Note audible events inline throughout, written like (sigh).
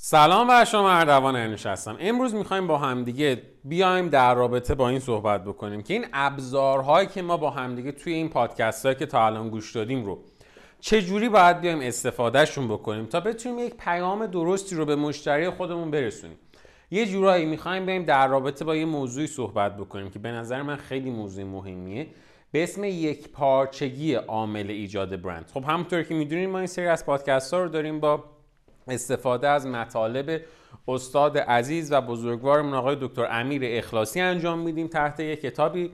سلام بر شما اردوان انوش هستم. امروز می‌خوایم با همدیگه بیایم در رابطه با این صحبت بکنیم که این ابزارهایی که ما با همدیگه توی این پادکست هایی که تا الان گوش دادیم رو چجوری باید بیایم استفادهشون بکنیم تا بتونیم یک پیام درستی رو به مشتری خودمون برسونیم. یه جورایی می‌خوایم بریم در رابطه با یه موضوعی صحبت بکنیم که به نظر من خیلی موضوع مهمیه. به اسم یک پارچگی عامل ایجاد برند. خب همونطور که می‌دونید ما این سری از پادکست ها رو داریم با استفاده از مطالب استاد عزیز و بزرگوارمون آقای دکتر امیر اخلاصی انجام میدیم تحت یک کتابی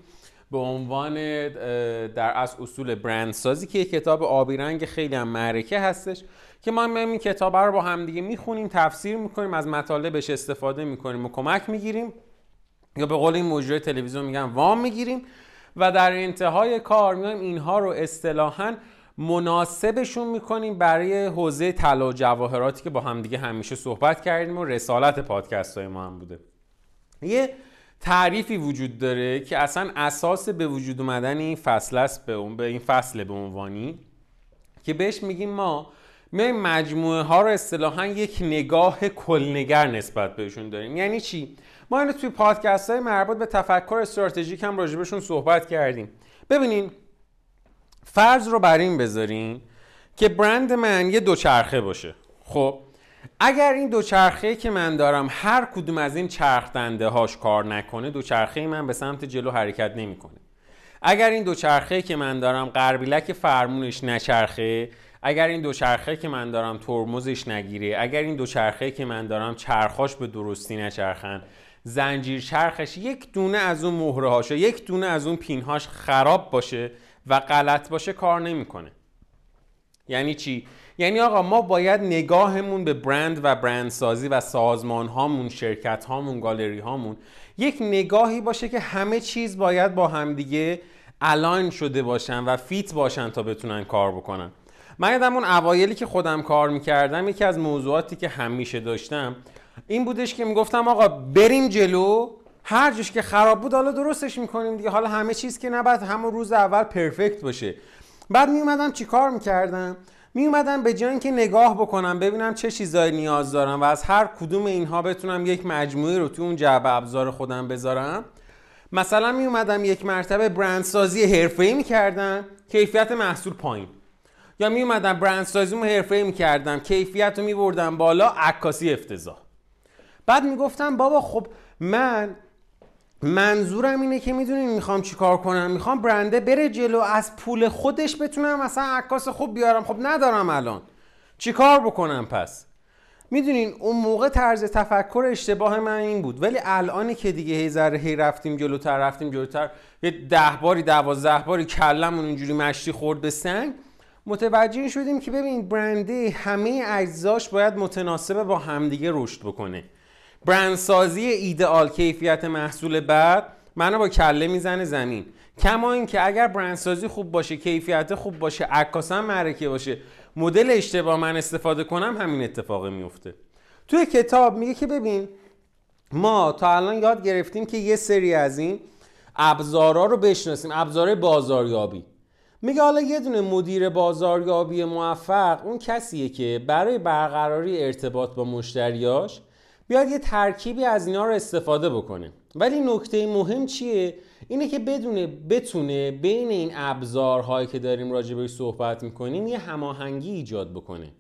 به عنوان در از اصول برندسازی که یک کتاب آبی رنگ خیلی هم معرکه هستش که ما این کتاب رو با هم دیگه می‌خونیم تفسیر می‌کنیم از مطالبش استفاده می‌کنیم و کمک می‌گیریم یا به قول این مجری تلویزیون میگن وام می‌گیریم و در انتهای کار میایم اینها رو اصطلاحاً مناسبشون می‌کنیم برای حوزه طلا و جواهراتی که با همدیگه همیشه صحبت کردیم و رسالت پادکست های ما هم بوده. یه تعریفی وجود داره که اصلا اساس به وجود اومدن این فصل است به, اون به این فصل به عنوانی که بهش میگیم ما. میایم مجموعه ها رو اصطلاحا یک نگاه کلنگر نسبت بهشون داریم. یعنی چی؟ ما اینو توی پادکست های مربوط به تفکر استراتژیک هم راجبشون صحبت کردیم. ببینین فرض رو بر این بذارین که برند من یه دوچرخه باشه. خب اگر این دوچرخه که من دارم هر کدوم از این چرخ دنده هاش کار نکنه دوچرخه من به سمت جلو حرکت نمی‌کنه. اگر این دوچرخه که من دارم قربیلک فرمونش نچرخه اگر این دوچرخه که من دارم ترمزش نگیره اگر این دوچرخه که من دارم چرخاش به درستی نچرخن زنجیر چرخش یک دونه از اون مهره هاش یک دونه از اون پینهاش خراب باشه و غلط باشه کار نمی‌کنه. یعنی چی؟ یعنی آقا ما باید نگاهمون به برند و برندسازی و سازمان هامون شرکت هامون گالری هامون یک نگاهی باشه که همه چیز باید با همدیگه الاین شده باشن و فیت باشن تا بتونن کار بکنن. من یادم اون اوایلی که خودم کار می‌کردم یکی از موضوعاتی که همیشه داشتم این بودش که می‌گفتم آقا بریم جلو هر جوش که خراب بود حالا درستش می‌کنیم دیگه. حالا همه چیز که نباید همون روز اول پرفکت باشه. بعد میومدم چیکار می‌کردم؟ میومدم به جای که نگاه بکنم ببینم چه چیزایی نیاز دارم و از هر کدوم اینها بتونم یک مجموعه رو تو اون جعبه ابزار خودم بذارم. مثلا میومدم یک مرتبه برندسازی حرفه‌ای می‌کردم کیفیت محصول پایین. یا میومدم برندسازیمو حرفه‌ای می‌کردم کیفیت رو میبردم بالا عکاسی افتضاح. بعد می‌گفتم بابا خب من منظورم اینه که می‌دونین می‌خوام چیکار کنم؟ می‌خوام برنده بره جلو از پول خودش بتونم مثلا عکاس خوب بیارم. خب ندارم الان. چیکار بکنم پس؟ می‌دونین اون موقع طرز تفکر اشتباه من این بود. ولی الانی که دیگه هی ذره هی رفتیم جلوتر رفتیم جلوتر یه ده باری دوازده باری کلمون اینجوری مشتی خورد به سنگ. متوجه شدیم که ببین برنده همه اجزاش باید متناسب با همدیگه رشد بکنه. برندسازی ایدئال کیفیت محصول بعد منو با کله می‌زنه زمین. کما اینکه اگر برندسازی خوب باشه کیفیت خوب باشه عکاسا معرکه باشه مدل اشتباه من استفاده کنم همین اتفاق میفته توی کتاب میگه که ببین ما تا الان یاد گرفتیم که یه سری از این ابزارا رو بشناسیم. ابزار بازاریابی. میگه حالا یه دونه مدیر بازاریابی موفق اون کسیه که برای برقراری ارتباط با مشتریاش بیاد یه ترکیبی از اینا رو استفاده بکنه. ولی نکته مهم چیه؟ اینه که بدونه بتونه بین این ابزارهایی که داریم راجع بهش صحبت می‌کنیم یه هماهنگی ایجاد بکنه.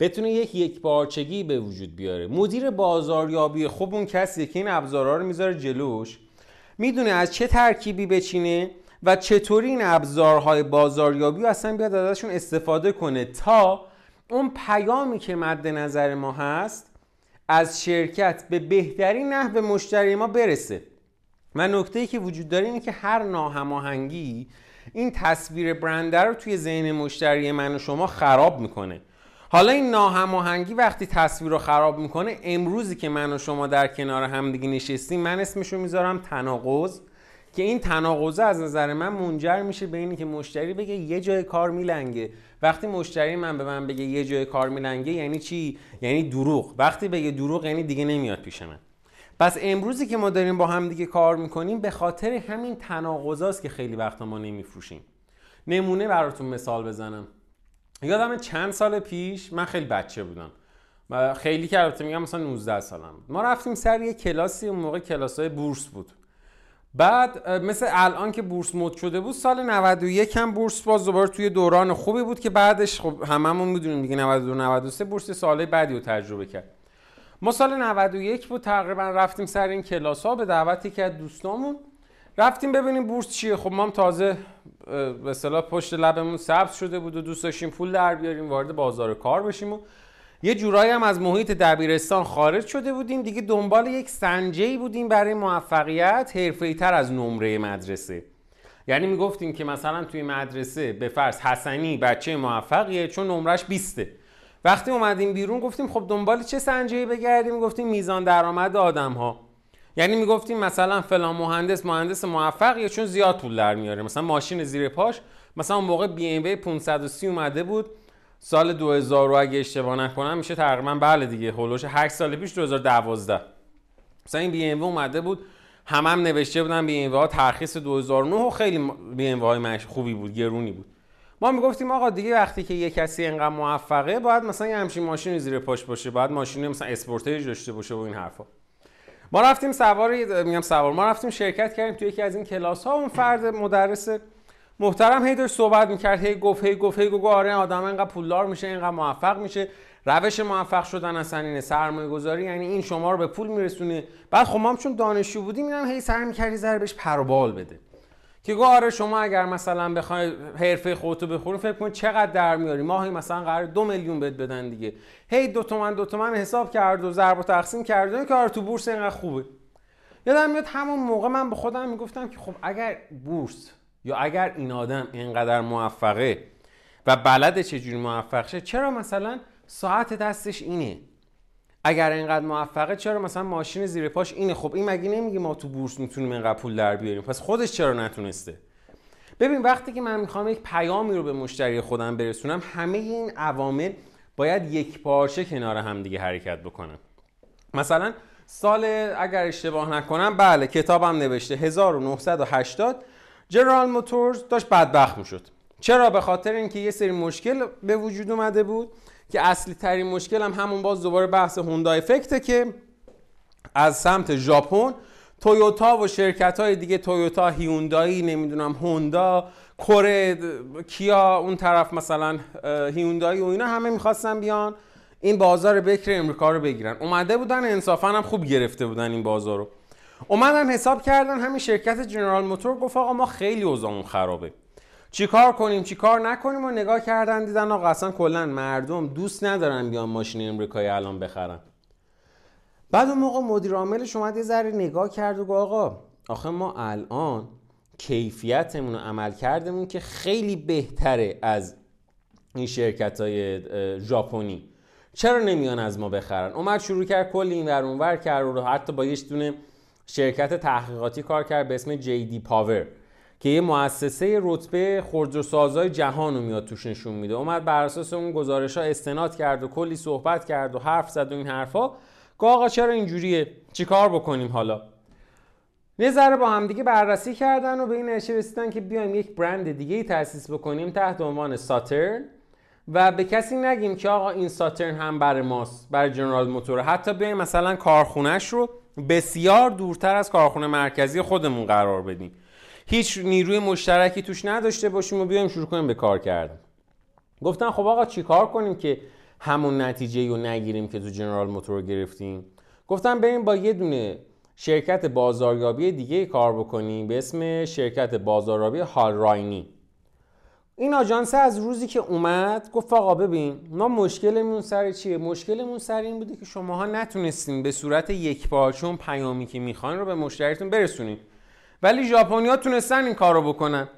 بتونه یک یک بارچگی به وجود بیاره. مدیر بازاریابی خوب اون کسیه که این ابزارها رو می‌ذاره جلوش. می‌دونه از چه ترکیبی بچینه و چطوری این ابزارهای بازاریابی اصلا بیاد ازشون استفاده کنه تا اون پیامی که مد نظر ما هست از شرکت به بهترین نحو مشتری ما برسه. و نکته ای که وجود داره اینه که هر ناهماهنگی این تصویر برنده رو توی ذهن مشتری من و شما خراب می‌کنه. حالا این ناهماهنگی وقتی تصویر رو خراب می‌کنه امروزی که من و شما در کنار همدیگه نشستیم من اسمشو می‌ذارم تناقض که این تناقضه از نظر من منجر میشه به اینی که مشتری بگه یه جای کار میلنگه. وقتی مشتری من به من بگه یه جای کار میلنگه یعنی چی؟ یعنی دروغ. وقتی بگه دروغ یعنی دیگه نمیاد پیش من. پس امروزی که ما داریم با هم دیگه کار می‌کنیم به خاطر همین تناقضاست که خیلی وقتا ما نمیفروشیم. نمونه براتون مثال بزنم. یادم چند سال پیش من خیلی بچه بودم. خیلی که البته میگم مثلا 19 سالم ما رفتیم سر یه کلاسی اون موقع کلاسای بورس بود. بعد مثل الان که بورس مد شده بود سال 91 هم بورس باز دوباره توی دوران خوبی بود که بعدش خب هممون می‌دونیم دیگه 92 93 بورس سال بعدی رو تجربه کرد. ما سال 91 بود تقریبا رفتیم سر این کلاس ها به دعوتی که دوستامون. رفتیم ببینیم بورس چیه. خب ما هم تازه به پشت لبمون سبز شده بود و دوست داشتیم پول در بیاریم وارد بازار کار بشیم و یه جورایی هم از محیط دبیرستان خارج شده بودیم. دیگه دنبال یک سنجه‌ای بودیم برای موفقیت تر از نمره مدرسه. یعنی می‌گفتیم که مثلا توی مدرسه به فرض حسنی بچه موفقیه چون نمرش 20 وقتی اومدیم بیرون گفتیم خب دنبال چه سنجه‌ای بگردیم؟ گفتیم میزان درآمد آدم ها یعنی می‌گفتیم مثلا فلان مهندس مهندس موفقیه چون زیاد پول در میاره. مثلا ماشین زیر پاش مثلا اون موقع ام 530 اومده بود. سال 2000 رو اگه اشتباه نکنم میشه تقریبا بله دیگه هولوش 8 سال پیش 2012 مثلا این بی ام اومده بود هم هم نوشته بودن بی ام ها ترخیص 2009 و خیلی بی ام های خوبی بود گرونی بود. ما می‌گفتیم آقا دیگه وقتی که یه کسی انقدر موفقه باید مثلا یه همچین ماشین زیر پاش باشه باید ماشین مثلا اسپورتیج داشته باشه و این حرفا. ما رفتیم سوار میگم سوار ما رفتیم شرکت کردیم توی یکی از این کلاس ها اون فرد مدرس محترم هی داشت صحبت می‌کرد هی گفت هی گفت هی گفت آره آدم اینقدر پولدار میشه اینقدر موفق میشه. روش موفق شدن اصلا اینه سرمایه گذاری یعنی این شما رو به پول میرسونه. بعد خب ما چون دانشجو بودیم اینم هی سعی می‌کرد یه ذره بهش پروبال بده. که گفت آره شما اگر مثلا بخوای حرفه خودتو بخوری فکر کن چقدر در میاری. ماهی مثلا قرار دو میلیون بهت بدن دیگه. هی دو تومن دو تومن حساب کرد و ضرب و تقسیم کرد که آره تو بورس اینقدر خوبه. یادم میاد همون موقع من به خودم می‌گفتم که خب اگر بورس یا اگر این آدم اینقدر موفقه و بلد چجوری موفق شه چرا مثلا ساعت دستش اینه؟ اگر اینقدر موفقه چرا مثلا ماشین زیر پاش اینه؟ خب این مگه نمیگه ما تو بورس می‌تونیم اینقدر پول در بیاریم؟ پس خودش چرا نتونسته؟ ببین وقتی که من می‌خوام یک پیامی رو به مشتری خودم برسونم همه این عوامل باید یک پارچه کنار هم دیگه حرکت بکنن. مثلا سال اگر اشتباه نکنم بله کتابم نوشته 1980 جنرال موتورز داشت بدبخت می‌شد. چرا؟ به خاطر اینکه یه سری مشکل به وجود اومده بود که اصلی ترین مشکل هم همون باز دوباره بحث هوندا افکته که از سمت ژاپن تویوتا و شرکت های دیگه تویوتا هیوندایی نمی‌دونم هوندا کره کیا اون طرف مثلا هیوندایی و اینا همه می‌خواستن بیان. این بازار بکر امریکا رو بگیرن. اومده بودن انصافا هم خوب گرفته بودن این بازار رو. اومدن حساب کردن همین شرکت جنرال موتور گفت آقا ما خیلی اوضاعمون خرابه. چیکار کنیم؟ چیکار نکنیم؟ و نگاه کردن دیدن آقا اصلا کلا مردم دوست ندارن بیان ماشین امریکایی الان بخرن. بعد اون موقع مدیر عاملش اومد یه ذره نگاه کرد و گفت آقا آخه ما الان کیفیتمون و عمل کردمون که خیلی بهتره از این شرکت های ژاپنی. چرا نمیان از ما بخرن؟ اومد شروع کرد کلی این ور اونور کرد و حتی با یه دونه شرکت تحقیقاتی کار کرد به اسم دی پاور که یه مؤسسه رتبه خودروسازای جهان رو میاد توش نشون میده. اومد بر اساس اون گزارش ها استناد کرد و کلی صحبت کرد و حرف زد و این حرفا. که آقا چرا اینجوریه؟ چیکار بکنیم حالا؟ یه ذره با هم دیگه بررسی کردن و به این نتیجه رسیدن که بیایم یک برند دیگه ای تاسیس بکنیم تحت عنوان ساترن و به کسی نگیم که آقا این ساترن هم برای ماست برای جنرال موتور حتی بیایم مثلا کارخونهش رو بسیار دورتر از کارخونه مرکزی خودمون قرار بدیم. هیچ نیروی مشترکی توش نداشته باشیم و بیایم شروع کنیم به کار کردن. گفتن خب آقا چی کار کنیم که همون نتیجه رو نگیریم که تو جنرال موتور گرفتیم؟ گفتن بریم با یه دونه شرکت بازاریابی دیگه کار بکنیم به اسم شرکت بازاریابی هالراینی این آژانس از روزی که اومد گفت آقا ببین ما مشکلمون سر چیه؟ مشکلمون سر این بوده که شماها نتونستیم به صورت یک پارچون پیامی که می‌خواین رو به مشتریتون برسونیم. ولی ژاپنیا تونستن این کار رو بکنن.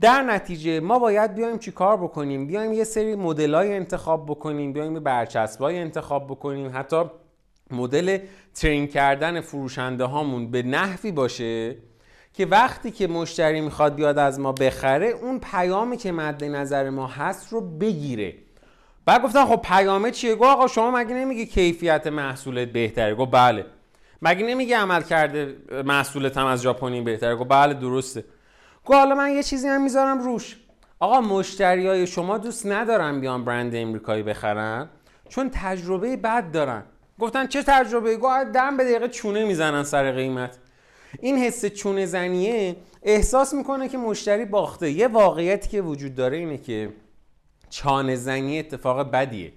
در نتیجه ما باید بیایم چی کار بکنیم؟ بیایم یه سری مدلای انتخاب بکنیم بیایم برچسبای انتخاب بکنیم. حتی مدل ترین کردن فروشنده هامون به نحوی باشه. که وقتی که مشتری می‌خواد بیاد از ما بخره اون پیامی که مد نظر ما هست رو بگیره. بعد گفتن خب پیامه چیه؟ گو آقا شما مگه نمیگی کیفیت محصولت بهتره؟ گو بله. مگه نمیگی عمل کرده محصولت هم از ژاپنی بهتره؟ گو بله درسته. گو حالا من یه چیزی هم می‌ذارم روش. آقا مشتری های شما دوست ندارن بیان برند امریکایی بخرن چون تجربه بد دارن. گفتن چه تجربه گفت دم به دقیقه چونه می‌زنن سر قیمت. این حس چونه زنیه احساس می‌کنه که مشتری باخته. یه واقعیتی که وجود داره اینه که چانه زنی اتفاق بدیه.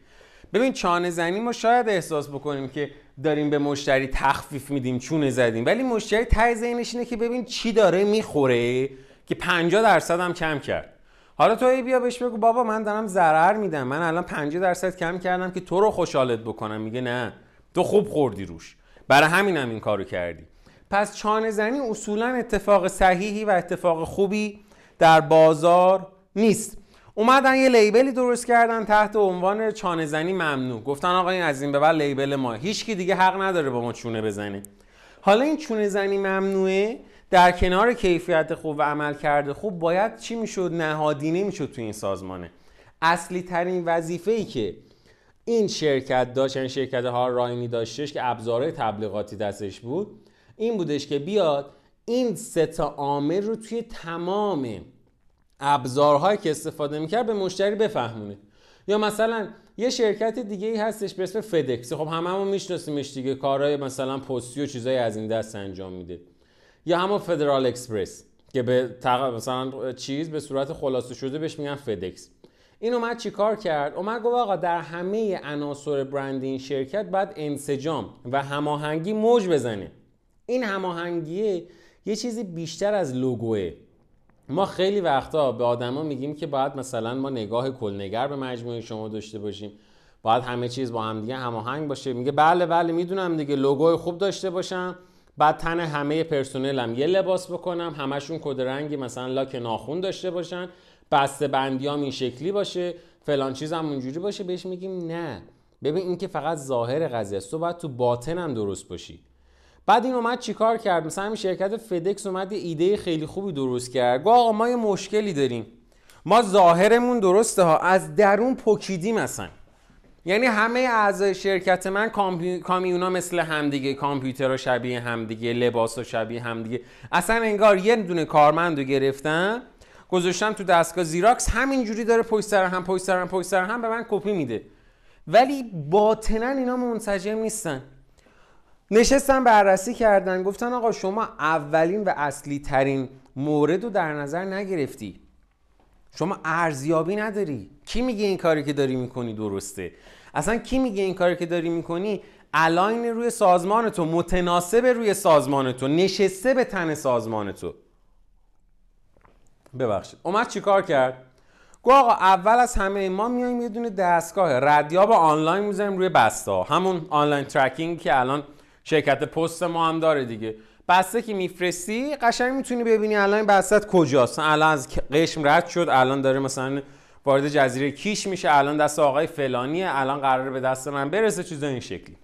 ببین چانه زنی ما شاید احساس بکنیم که داریم به مشتری تخفیف میدیم چونه زدیم. ولی مشتری ته ذهنش اینه که ببین چی داره می‌خوره که 50 درصد هم کم کرد. حالا تو ای بیا بهش بگو بابا من دارم ضرر میدم. من الان 50 درصد کم کردم که تو رو خوشحالت بکنم. میگه نه. تو خوب خوردی روش. برای همینم این کارو کردی. پس چانه زنی اصولا اتفاق صحیحی و اتفاق خوبی در بازار نیست. اومدن یه لیبلی درست کردن تحت عنوان چانه زنی ممنوع. گفتن آقا این از این به بعد لیبل ما. هیچکی دیگه حق نداره با ما چونه بزنه. حالا این چونه زنی ممنوعه در کنار کیفیت خوب و عمل کرده خوب باید چی می‌شد؟ نهادینه می‌شد تو این سازمانه. اصلی ترین وظیفه ای که این شرکت داشت یعنی شرکت ها راینی داشتش که ابزارهای تبلیغاتی دستش بود این بودش که بیاد این سه تا عامل رو توی تمام ابزارهایی که استفاده می‌کرد به مشتری بفهمونه یا مثلا یه شرکت دیگه ای هستش به اسم فدکس خب هممون میشناسیمش دیگه کارهای مثلا پستی و چیزای از این دست انجام میده. یا همون فدرال اکسپرس که به مثلا چیز به صورت خلاصه شده بهش میگن فدکس این اومد چیکار کرد؟ اومد گفت آقا در همه عناصر برند این شرکت باید انسجام و هماهنگی موج بزنه. این هماهنگیه یه چیزی بیشتر از لوگوه. ما خیلی وقتا به آدما میگیم که باید مثلا ما نگاه کلنگر به مجموعه شما داشته باشیم. باید همه چیز با هم دیگه هماهنگ باشه. میگه بله بله می‌دونم دیگه لوگوی خوب داشته باشم. بعد تن همه پرسنلم یه لباس بکنم همشون کد رنگی مثلا لاک ناخون داشته باشن بسته بندیام این شکلی باشه فلان چیز هم اونجوری باشه. بهش میگیم نه. ببین این که فقط ظاهر قضیه است. تو باید تو باطن هم درست باشی. بعد این اومد چیکار کرد؟ مثلا همین شرکت فدکس اومد یه ایده خیلی خوبی درست کرد. گفت آقا ما یه مشکلی داریم. ما ظاهرمون درسته ها. از درون پکیدیم مثلا یعنی همه اعضای شرکت من کامیونا مثل همدیگه. کامپیوترها شبیه همدیگه لباس و شبیه همدیگه. اصلا انگار یه دونه کارمند رو گرفتن گذاشتم تو دستگاه زیراکس همینجوری داره پشت هم پشت هم پشت هم به من کپی میده. ولی باطنا اینا منسجم نیستن. نشستن بررسی کردن گفتن آقا شما اولین و اصلی ترین مورد رو در نظر نگرفتی. شما ارزیابی نداری. کی میگه این کاری که داری می‌کنی درسته؟ اصلا کی میگه این کاری که داری می‌کنی align روی سازمان تو متناسب روی سازمان تو نشسته به تن سازمان تو. ببخشید. اومد چیکار کرد؟ گفت آقا اول از همه ما میایم یه دونه دستگاه ردیاب آنلاین می‌ذاریم روی بسته همون online tracking که الان شرکت پست ما هم داره دیگه. بسته که میفرستی قشنگ می‌تونی ببینی الان بسته کجاست. الان از قشم رد شد الان داره مثلا وارد جزیره کیش میشه الان دست آقای فلانیه الان قراره به دست من برسه چیز این شکلی.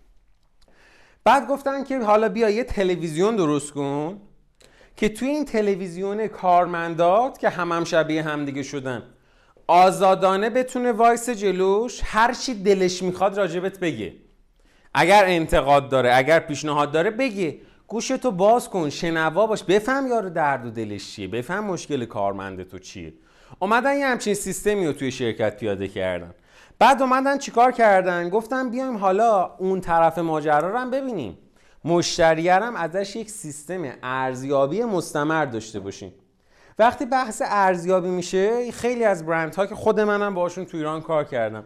بعد گفتن که حالا بیا یه تلویزیون درست کن که توی این تلویزیون کارمندات که هم, هم شبیه همدیگه شدن آزادانه بتونه وایس جلوش هر چی دلش می‌خواد راجبت بگه. اگر انتقاد داره اگر پیشنهاد داره بگه گوشتو باز کن شنوا باش. بفهم یارو درد و دلش چیه. بفهم مشکل کارمند تو چیه. اومدن یه همچین سیستمی رو توی شرکت پیاده کردن. بعد اومدن چیکار کردن؟ گفتن بیایم حالا اون طرف ماجرا رو هم ببینیم. مشتریرم ازش یک سیستم ارزیابی مستمر داشته باشیم. وقتی بحث ارزیابی میشه خیلی از برندها که خود منم باشون تو ایران کار کردم.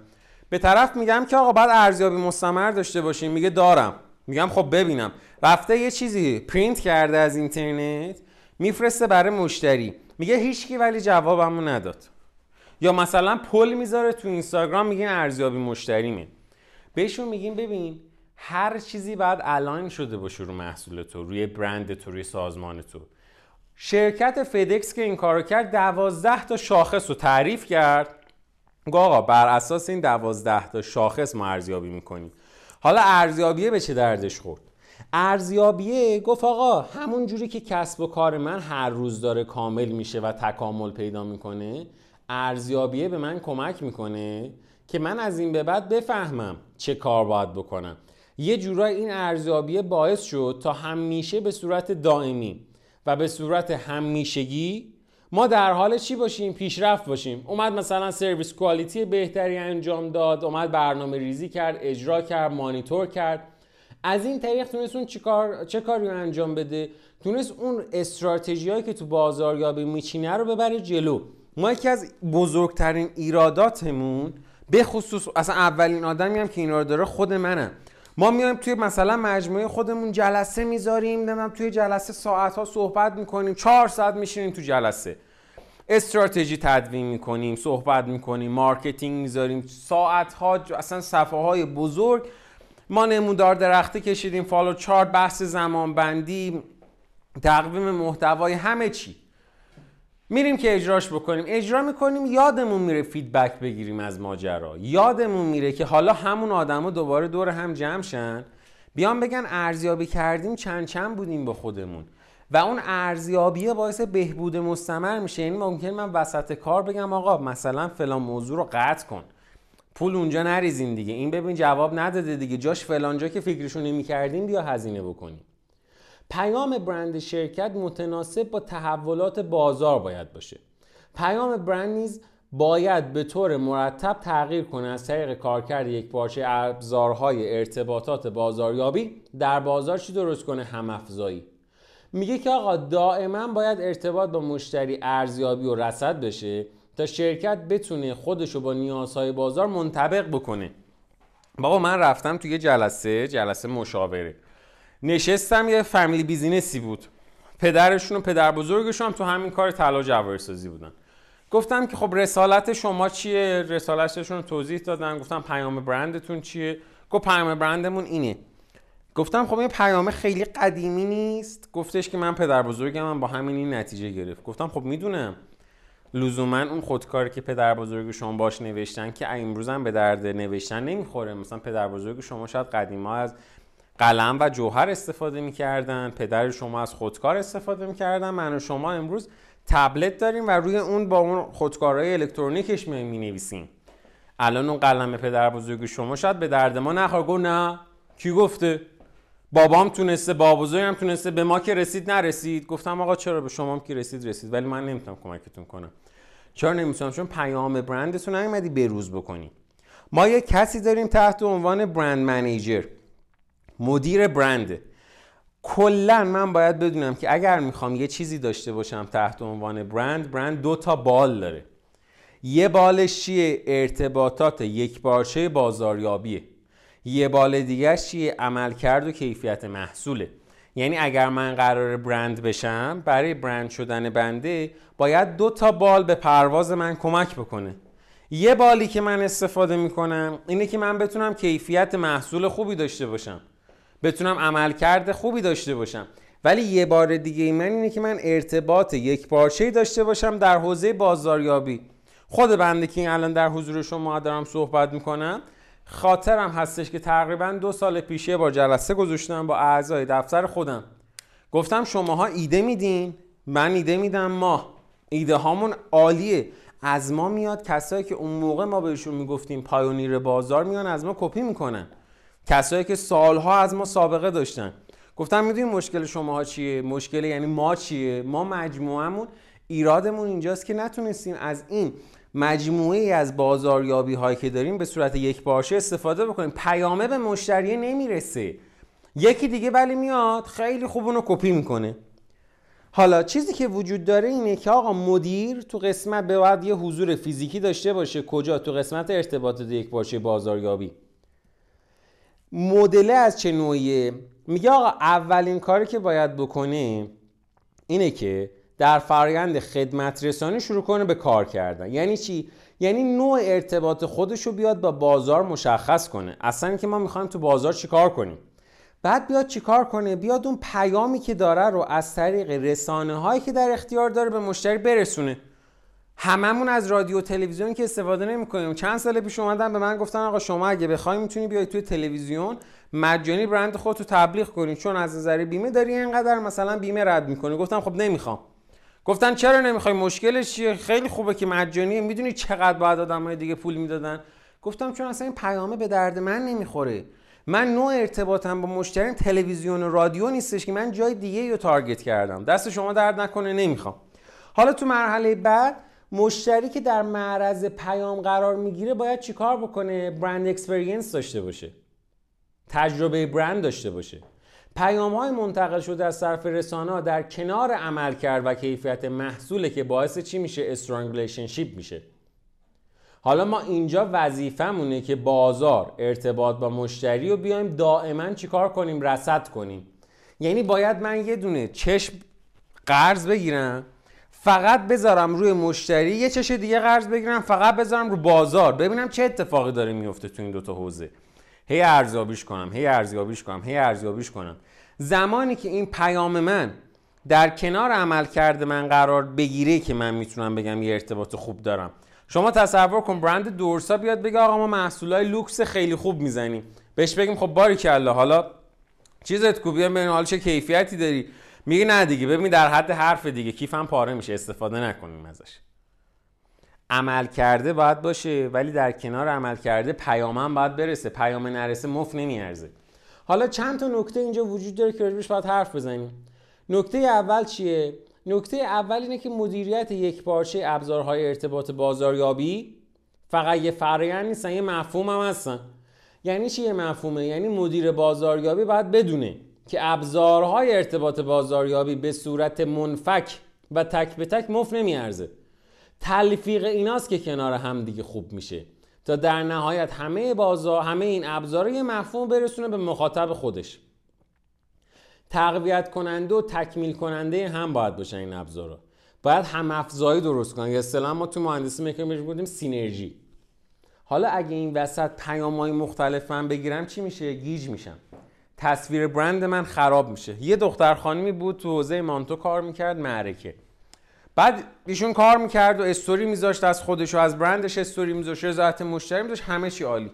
به طرف میگم که آقا باید ارزیابی مستمر داشته باشیم میگه دارم. میگم خب ببینم. رفته یه چیزی پرینت کرده از اینترنت میفرسته برای مشتری. میگه هیچکی ولی جوابمو نداد. یا مثلا پل می‌ذاره تو اینستاگرام میگه ارزیابی مشتریمه. بهشون میگیم ببین هر چیزی باید الاین شده باشه رو محصول تو روی برند تو روی سازمان تو. شرکت فدکس که این کارو کرد دوازده تا شاخص رو تعریف کرد. آقا بر اساس این دوازده تا شاخص ما ارزیابی می‌کنیم. حالا ارزیابیه به چه دردش خورد؟ ارزیابیه گفت آقا همون جوری که کسب و کار من هر روز داره کامل میشه و تکامل پیدا می‌کنه ارزیابیه به من کمک می‌کنه که من از این به بعد بفهمم چه کار باید بکنم. یه جورای این ارزیابیه باعث شد تا همیشه به صورت دائمی و به صورت همیشگی ما در حال چی باشیم؟ پیشرفت باشیم. اومد مثلا سرویس کوالیتی بهتری انجام داد اومد برنامه ریزی کرد اجرا کرد مانیتور کرد. از این طریق تونست اون چیکار چه کاری رو انجام بده؟ تونست اون استراتژی که تو بازاریابی میچینه رو ببره جلو. ما یکی از بزرگترین ایراداتمون به خصوص اصلا اولین آدمی هم که اینا رو داره خود منم ما میایم توی مثلا مجموعه خودمون جلسه می‌ذاریم نمی‌دونم توی جلسه ساعت ها صحبت می‌کنیم چهار ساعت میشینیم تو جلسه. استراتژی تدوین می‌کنیم صحبت می‌کنیم marketing می‌ذاریم. ساعت ها اصلا صفحه های بزرگ. ما نمودار درختی کشیدیم فالو چارت بحث زمان بندی تقویم محتوای همه چی. میریم که اجراش بکنیم. اجرا می‌کنیم یادمون میره feedback بگیریم از ماجرا. یادمون میره که حالا همون آدما دوباره دور هم جمع شن. بیان بگن ارزیابی کردیم چند چند بودیم به خودمون. و اون ارزیابی باعث بهبود مستمر میشه. یعنی ممکنه من وسط کار بگم آقا مثلا فلان موضوع رو قطع کن. پول اونجا نریزین دیگه. این ببین جواب نداده دیگه. جاش فلانجا که فکرشو نمی‌کردیم بیا هزینه بکنیم. پیام برند شرکت متناسب با تحولات بازار باید باشه. پیام برند نیز باید به طور مرتب تغییر کنه از طریق کارکرد یک پارچه ابزارهای ارتباطات بازاریابی در بازار چی درست کنه؟ هم افزایی میگه که آقا دائما باید ارتباط با مشتری ارزیابی و رسد بشه تا شرکت بتونه خودشو با نیازهای بازار منطبق بکنه. بابا من رفتم توی جلسه جلسه مشاوره. نشستم یه فامیلی بیزینسی بود. پدرشون و پدر بزرگشون هم تو همین کار طلا جواهر سازی بودن. گفتم که خب رسالت شما چیه؟ رسالتشون رو توضیح دادن. گفتم پیام برندتون چیه؟ گفت پیام برندمون اینه. گفتم خب این پیامه خیلی قدیمی نیست. گفتش که من پدر بزرگم من با همین این نتیجه گرفت. گفتم خب می‌دونم. لزوما اون خودکاری که پدر بزرگ شما باش نوشتن که امروز هم به درد نوشتن نمی‌خوره. مثلا پدر بزرگ شما شاید قدیما از قلم و جوهر استفاده می‌کردن پدر شما از خودکار استفاده می‌کردن من و شما امروز تبلت داریم و روی اون با اون خودکارهای الکترونیکش می نویسیم الان اون قلم پدر بزرگ شما شاید به درد ما نخواه. گفت نه. کی گفته؟ بابام تونسته بابا بزرگم تونسته. به ما که رسید نرسید. گفتم آقا چرا به شما که رسید رسید. ولی من نمی‌تونم کمکتون کنم. چرا نمی‌تونم؟ چون پیام برندتون نیومدی بروز بکنی. ما یه کسی داریم تحت عنوان برند منیجر. مدیر برند. کلا من باید بدونم که اگر می‌خوام یه چیزی داشته باشم تحت عنوان برند برند دو تا بال داره. یه بالش چیه؟ ارتباطات. یک بارچه بازاریابیه. یه بال دیگه چیه؟ عملکرد و کیفیت محصوله. یعنی اگر من قرار برند بشم برای برند شدن بنده باید دو تا بال به پرواز من کمک بکنه. یه بالی که من استفاده می‌کنم اینه که من بتونم کیفیت محصول خوبی داشته باشم. بتونم عملکرد خوبی داشته باشم. ولی یه بار دیگه من اینه که من ارتباط یک پارچه داشته باشم در حوزه بازاریابی. خود بنده که الان در حضور شما دارم صحبت می‌کنم خاطرم هستش که تقریبا دو سال پیشه با جلسه گذاشتم با اعضای دفتر خودم. گفتم شماها ایده میدین؟ من ایده میدم ما. ایده هامون عالیه. از ما میاد کسایی که اون موقع ما بهشون می‌گفتیم پایونیر بازار میان از ما کپی می‌کنن. کسایی که سالها از ما سابقه داشتن. گفتم می‌دونی مشکل شماها چیه؟ مشکل یعنی ما چیه؟ ما مجموعمون ایرادمون اینجاست که نتونستیم از این مجموعه ای از بازاریابی هایی که داریم به صورت یک باشه استفاده بکنیم. پیامه به مشتری نمی‌رسه. یکی دیگه ولی میاد خیلی خوب اونو کپی می‌کنه. حالا چیزی که وجود داره اینه که آقا مدیر تو قسمت به باید یه حضور فیزیکی داشته باشه. کجا؟ تو قسمت ارتباطات یک باشه بازاریابی. مدله از چه نوعیه؟ میگه آقا اولین کاری که باید بکنه اینه که در فرایند خدمت رسانی شروع کنه به کار کردن. یعنی چی؟ یعنی نوع ارتباط خودش رو بیاد با بازار مشخص کنه. اصلا که ما می‌خوایم تو بازار چیکار کنیم؟ بعد بیاد چیکار کنه؟ بیاد اون پیامی که داره رو از طریق رسانه هایی که در اختیار داره به مشتری برسونه. هممون از رادیو تلویزیون که استفاده نمی‌کنیم. چند سال پیش اومدن به من گفتن آقا شما اگه بخوای می‌تونی بیای توی تلویزیون مجانی برند خودتو تبلیغ کنی چون از نظر بیمه داری اینقدر مثلا بیمه رد می‌کنی. گفتم خب نمی‌خوام. گفتن چرا نمی‌خوای؟ مشکلش چیه؟ خیلی خوبه که مجانیه. می‌دونی چقدر باید آدمای دیگه پول می‌دادن؟ گفتم چون اصلا این پیامه به درد من نمی‌خوره. من نوع ارتباطم با مشتری تلویزیون و رادیو نیستش که من جای دیگه رو target کردم. دست شما درد نکنه نمی‌خوام. حالا تو مرحله بعد مشتری که در معرض پیام قرار می‌گیره باید چیکار بکنه؟ brand experience داشته باشه. تجربه برند داشته باشه. پیام های منتقل شده از طرف رسانه در کنار عملکرد و کیفیت محصوله که باعث چی میشه؟ strong relationship میشه. حالا ما اینجا وظیفمونه که بازار ارتباط با مشتری رو بیایم دائما چیکار کنیم؟ رصد کنیم. یعنی باید من یه دونه چشم قرض بگیرم فقط بذارم روی مشتری یه چش دیگه قرض بگیرم فقط بذارم رو بازار. ببینم چه اتفاقی داره میفته تو این دوتا حوزه. هی ارزیابیش کنم هی ارزیابیش کنم هی ارزیابیش کنم. زمانی که این پیام من در کنار عمل کرده من قرار بگیره که من می‌تونم بگم یه ارتباط خوب دارم. شما تصور کن برند دورسا بیاد بگه آقا ما محصولای لوکس خیلی خوب می‌زنیم. بهش بگیم خب باری کلا حالا چیزت ببین حالا چه کیفیتی داری. میگه نه دیگه ببین در حد حرف دیگه کیفم پاره میشه استفاده نکنیم ازش. عمل کرده باید باشه ولی در کنار عمل کرده پیامم باید برسه پیام نرسه مف نمیارزه. حالا چند تا نکته اینجا وجود داره که راجبش باید حرف بزنیم. نکته اول چیه؟ نکته اول اینه که مدیریت یک پارچه ابزارهای ارتباط بازاریابی فقط یه فرآیند نیستن یه مفهوم هم هستن. یعنی چی یه مفهومه؟ یعنی مدیر بازاریابی باید بدونه. که ابزارهای ارتباط بازاریابی به صورت منفک و تک به تک مفت نمیارزه. تلفیق ایناست که کنار هم دیگه خوب میشه تا در نهایت همه بازار همه این ابزار یه مفهوم برسونه به مخاطب خودش. تقویت کننده و تکمیل کننده هم باید باشن این ابزارا باید هم افزایی درست کنن. یا اصطلاحا ما تو مهندسی مکانیک بودیم سینرژی. حالا اگه این وسط پیام‌های مختلف من بگیرم چی میشه؟ گیج میشم. تصویر برند من خراب میشه. یه دختر خانمی بود تو حوزه مانتو کار می‌کرد معرکه. بعد ایشون کار می‌کرد و استوری میذاشت از خودش و از برندش استوری میذاشت رضایت مشتری میذاشت همه چی عالی.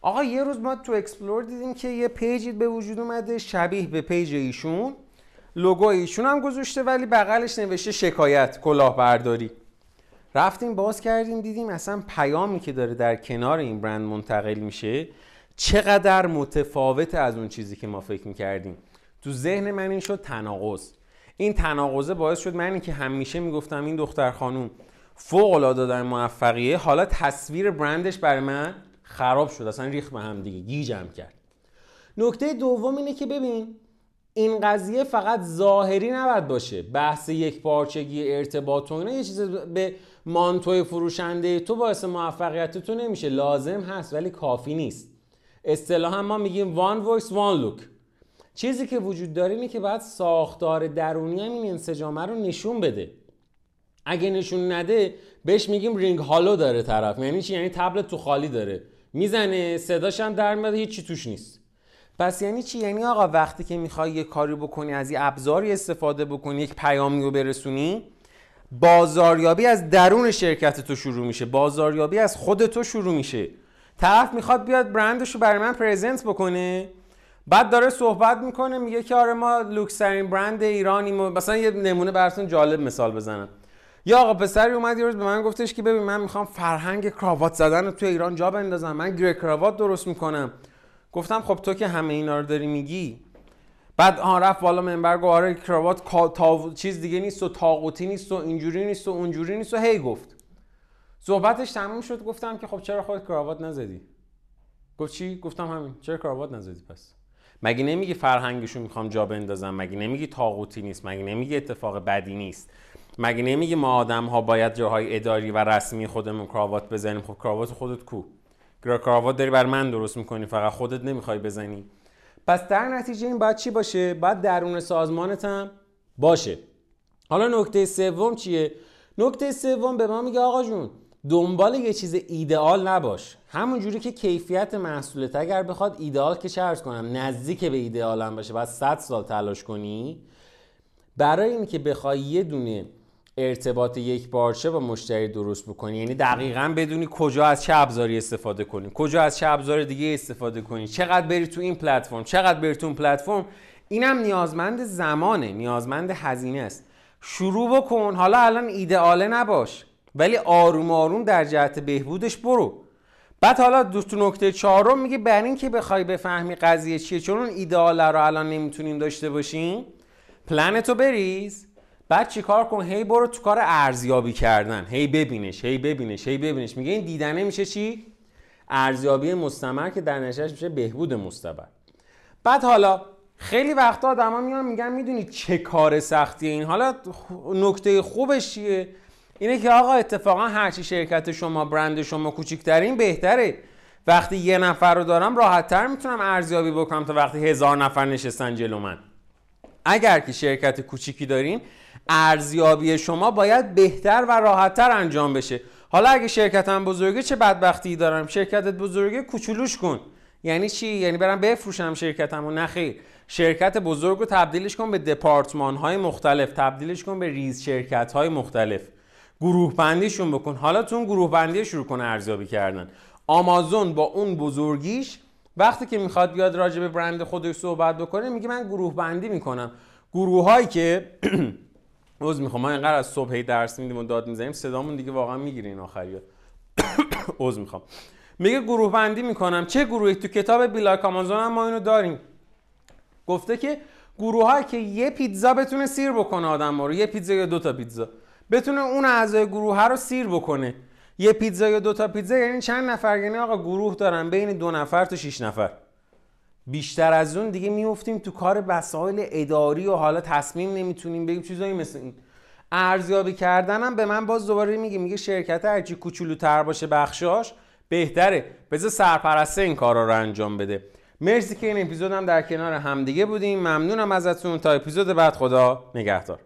آقا یه روز ما تو explore دیدیم که یه page ی به وجود اومده شبیه به page ایشون. لوگو ایشون هم گذاشته ولی بغلش نوشته شکایت کلاهبرداری. رفتیم باز کردیم دیدیم اصلا پیامی که داره در کنار این برند منتقل میشه چقدر متفاوت از اون چیزی که ما فکر می‌کردیم. تو ذهن من این شد تناقض. این تناقضه باعث شد من که همیشه می‌گفتم این دختر خانوم فوق العاده در موفقیه. حالا تصویر برندش برای من خراب شد. اصلا ریخت به هم دیگه. گیجم کرد. نکته دوم اینه که ببین این قضیه فقط ظاهری نباید باشه. بحث یکپارچگی ارتباط و یه چیز به مانتوی فروشنده تو باعث موفقیت تو نمیشه. لازم هست ولی کافی نیست. اصطلاحا ما میگیم one voice one look چیزی که وجود داره اینه که باید ساختار درونی این انسجامه رو نشون بده. اگه نشون نده بهش میگیم رینگ هالو داره طرف. یعنی چی؟ یعنی تبلت تو خالی داره. می‌زنه صداش هم در میاد هیچی توش نیست. پس یعنی چی؟ یعنی آقا وقتی که می‌خوای یه کاری بکنی از یه ابزاری استفاده بکنی یک پیامی رو برسونی بازاریابی از درون شرکت تو شروع میشه. بازاریابی از خود تو شروع میشه. طرف می‌خواد بیاد برندش رو برای من پرزنت بکنه. بعد داره صحبت می‌کنه میگه که آره ما لوکسرین برند ایرانی مثلا یه نمونه براتون جالب مثال بزنم. یا آقا پسری اومد یه روز به من گفتش که ببین من می‌خوام فرهنگ کراوات زدن رو تو ایران جا بندازم. من گره کراوات درست می‌کنم. گفتم خب تو که همه اینا رو داری میگی. بعد آن رفت بالا منبر گفت آره کراوات. چیز دیگه نیست و تاقوتی نیست و اینجوری نیست و اونجوری نیست و هی گفت. صحبتش تموم شد گفتم که خب چرا خودت کراوات نزدی؟ گفت چی؟ گفتم همین. چرا کراوات نزدی پس؟ مگه نمیگی فرهنگشو می‌خوام جا بندازم؟ مگه نمیگی تاقوتی نیست؟ مگه نمیگی اتفاق بدی نیست؟ مگه نمیگی ما آدم ها باید جاهای اداری و رسمی خودمون کراوات بزنیم؟ خب کراوات خودت کو. کراوات داری بر من درست می‌کنی فقط خودت نمی‌خوای بزنی. پس در نتیجه این باید چی باشه؟ باید درون سازمانت هم باشه. حالا نکته سوم چیه؟ نکته سوم به ما میگه آقا جون دنبال یه چیز ایدئال نباش. همون جوری که کیفیت محصولت اگر بخواد ایدئال که چه کنم نزدیک به ایدئال هم باشه بعد 100 سال تلاش کنی برای اینکه بخوای یه دونه ارتباط یک بارچه با مشتری درست بکنی یعنی دقیقا بدونی کجا از چه ابزاری استفاده کنی کجا از چه ابزار دیگه استفاده کنی چقدر بری تو این پلتفرم چقدر بری تو اون پلتفرم. اینم نیازمند زمانه نیازمند هزینه است. شروع بکن. حالا الان ایدئاله نباش. ولی آروم آروم در جهت بهبودش برو. بعد حالا دو تو نکته چهارم میگه بر این که بخوای بفهمی قضیه چیه چون اون ایدئال رو الان نمی‌تونیم داشته باشیم پلن تو بریز. بعد چیکار کن؟ هی برو تو کار ارزیابی کردن. هی ببینش هی ببینش هی ببینش. میگه این دیدنه میشه چی؟ ارزیابی مستمر که در نتیجهش میشه بهبود مستبر بعد حالا خیلی وقتا آدما میان میگن می‌دونی چه کار سختیه این. حالا نکته خوبش چیه؟ اینه که آقا اتفاقا هرچی شرکت شما برند شما کوچیکترین بهتره. وقتی یه نفر رو دارم راحت تر می‌تونم ارزیابی بکنم تا وقتی هزار نفر نشستن جلو من. اگر که شرکت کوچیکی دارین ارزیابی شما باید بهتر و راحتتر انجام بشه. حالا اگه شرکتم بزرگه چه بدبختی دارم؟ شرکتت بزرگه کوچولوش کن. یعنی چی؟ یعنی برم بفروشم شرکتمو؟ نخیر شرکت بزرگ رو تبدیلش کن به دپارتمان های مختلف تبدیلش کن به ریز شرکت های مختلف. گروه بندیشون بکن. حالا تو اون گروه بندی شروع کن ارزیابی کردن. آمازون با اون بزرگیش وقتی که می‌خواد بیاد راجع به برند خودش صحبت بکنه میگه من گروه بندی می‌کنم. گروه هایی که (clears throat) عذر می‌خوام ما اینقدر از صبح درس میدیم و داد می‌زنیم صدامون دیگه واقعا می‌گیره این آخریات (coughs) عذر می‌خوام. میگه گروه بندی می‌کنم. چه گروهی؟ تو کتاب بیلاک آمازون هم ما اینو داریم. گفته که گروه که یه پیتزا بتونه سیر بکنه آدم رو. یه پیتزا یا دو تا پیتزا. بتونه اون اعضای گروه رو سیر بکنه. یه پیتزا یا دو تا پیتزا یعنی چند نفر؟ یعنی آقا گروه دارن بین دو نفر تا 6 نفر. بیشتر از اون دیگه میفتیم تو کار وسایل اداری و حالا تصمیم نمی‌تونیم بگیم چیزایی مثل این. ارزیابی کردنم به من باز دوباره میگه میگه شرکت هرچی کوچولوتر باشه بخشاش بهتره. بذار سرپرسته این کارا رو انجام بده. مرسی که این اپیزود هم در کنار همدیگه بودیم. ممنونم ازتون. تا اپیزود بعد خدا نگهدار.